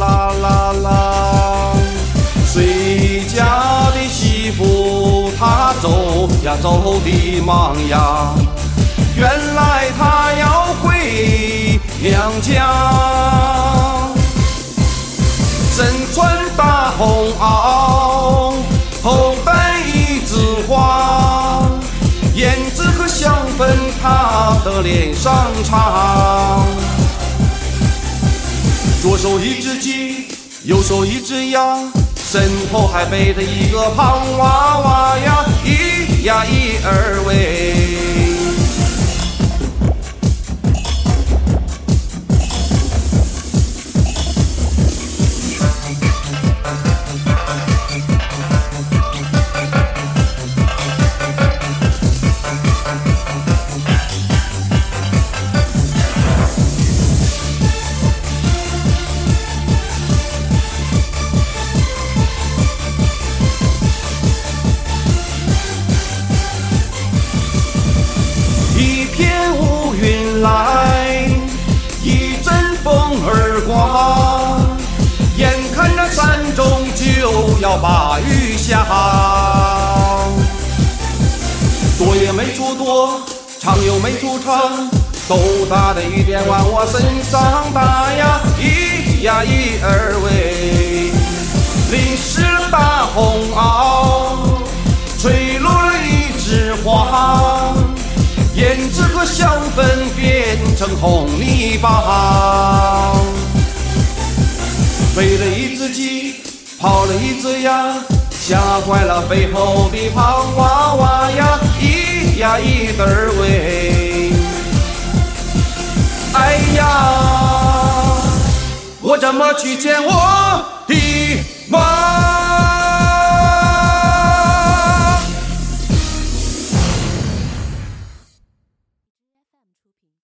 啦啦啦谁家的媳妇她走呀走的忙呀原来她要回娘家身穿大红袄头戴一枝花胭脂和香粉她的脸上擦左手一只鸡，右手一只鸭，身后还背着一个胖娃娃呀，咿呀咿儿喂。把雨下。躲也没处躲，唱又没处唱，豆大的雨点往我身上打呀，一呀一二喂，淋湿了大红袄，吹落了一枝花。胭脂和香粉变成红泥巴，飞了一只鸡，跑了一只鸭，吓坏了背后的胖娃娃呀，咿呀咿得儿喂，哎呀，我怎么去见我？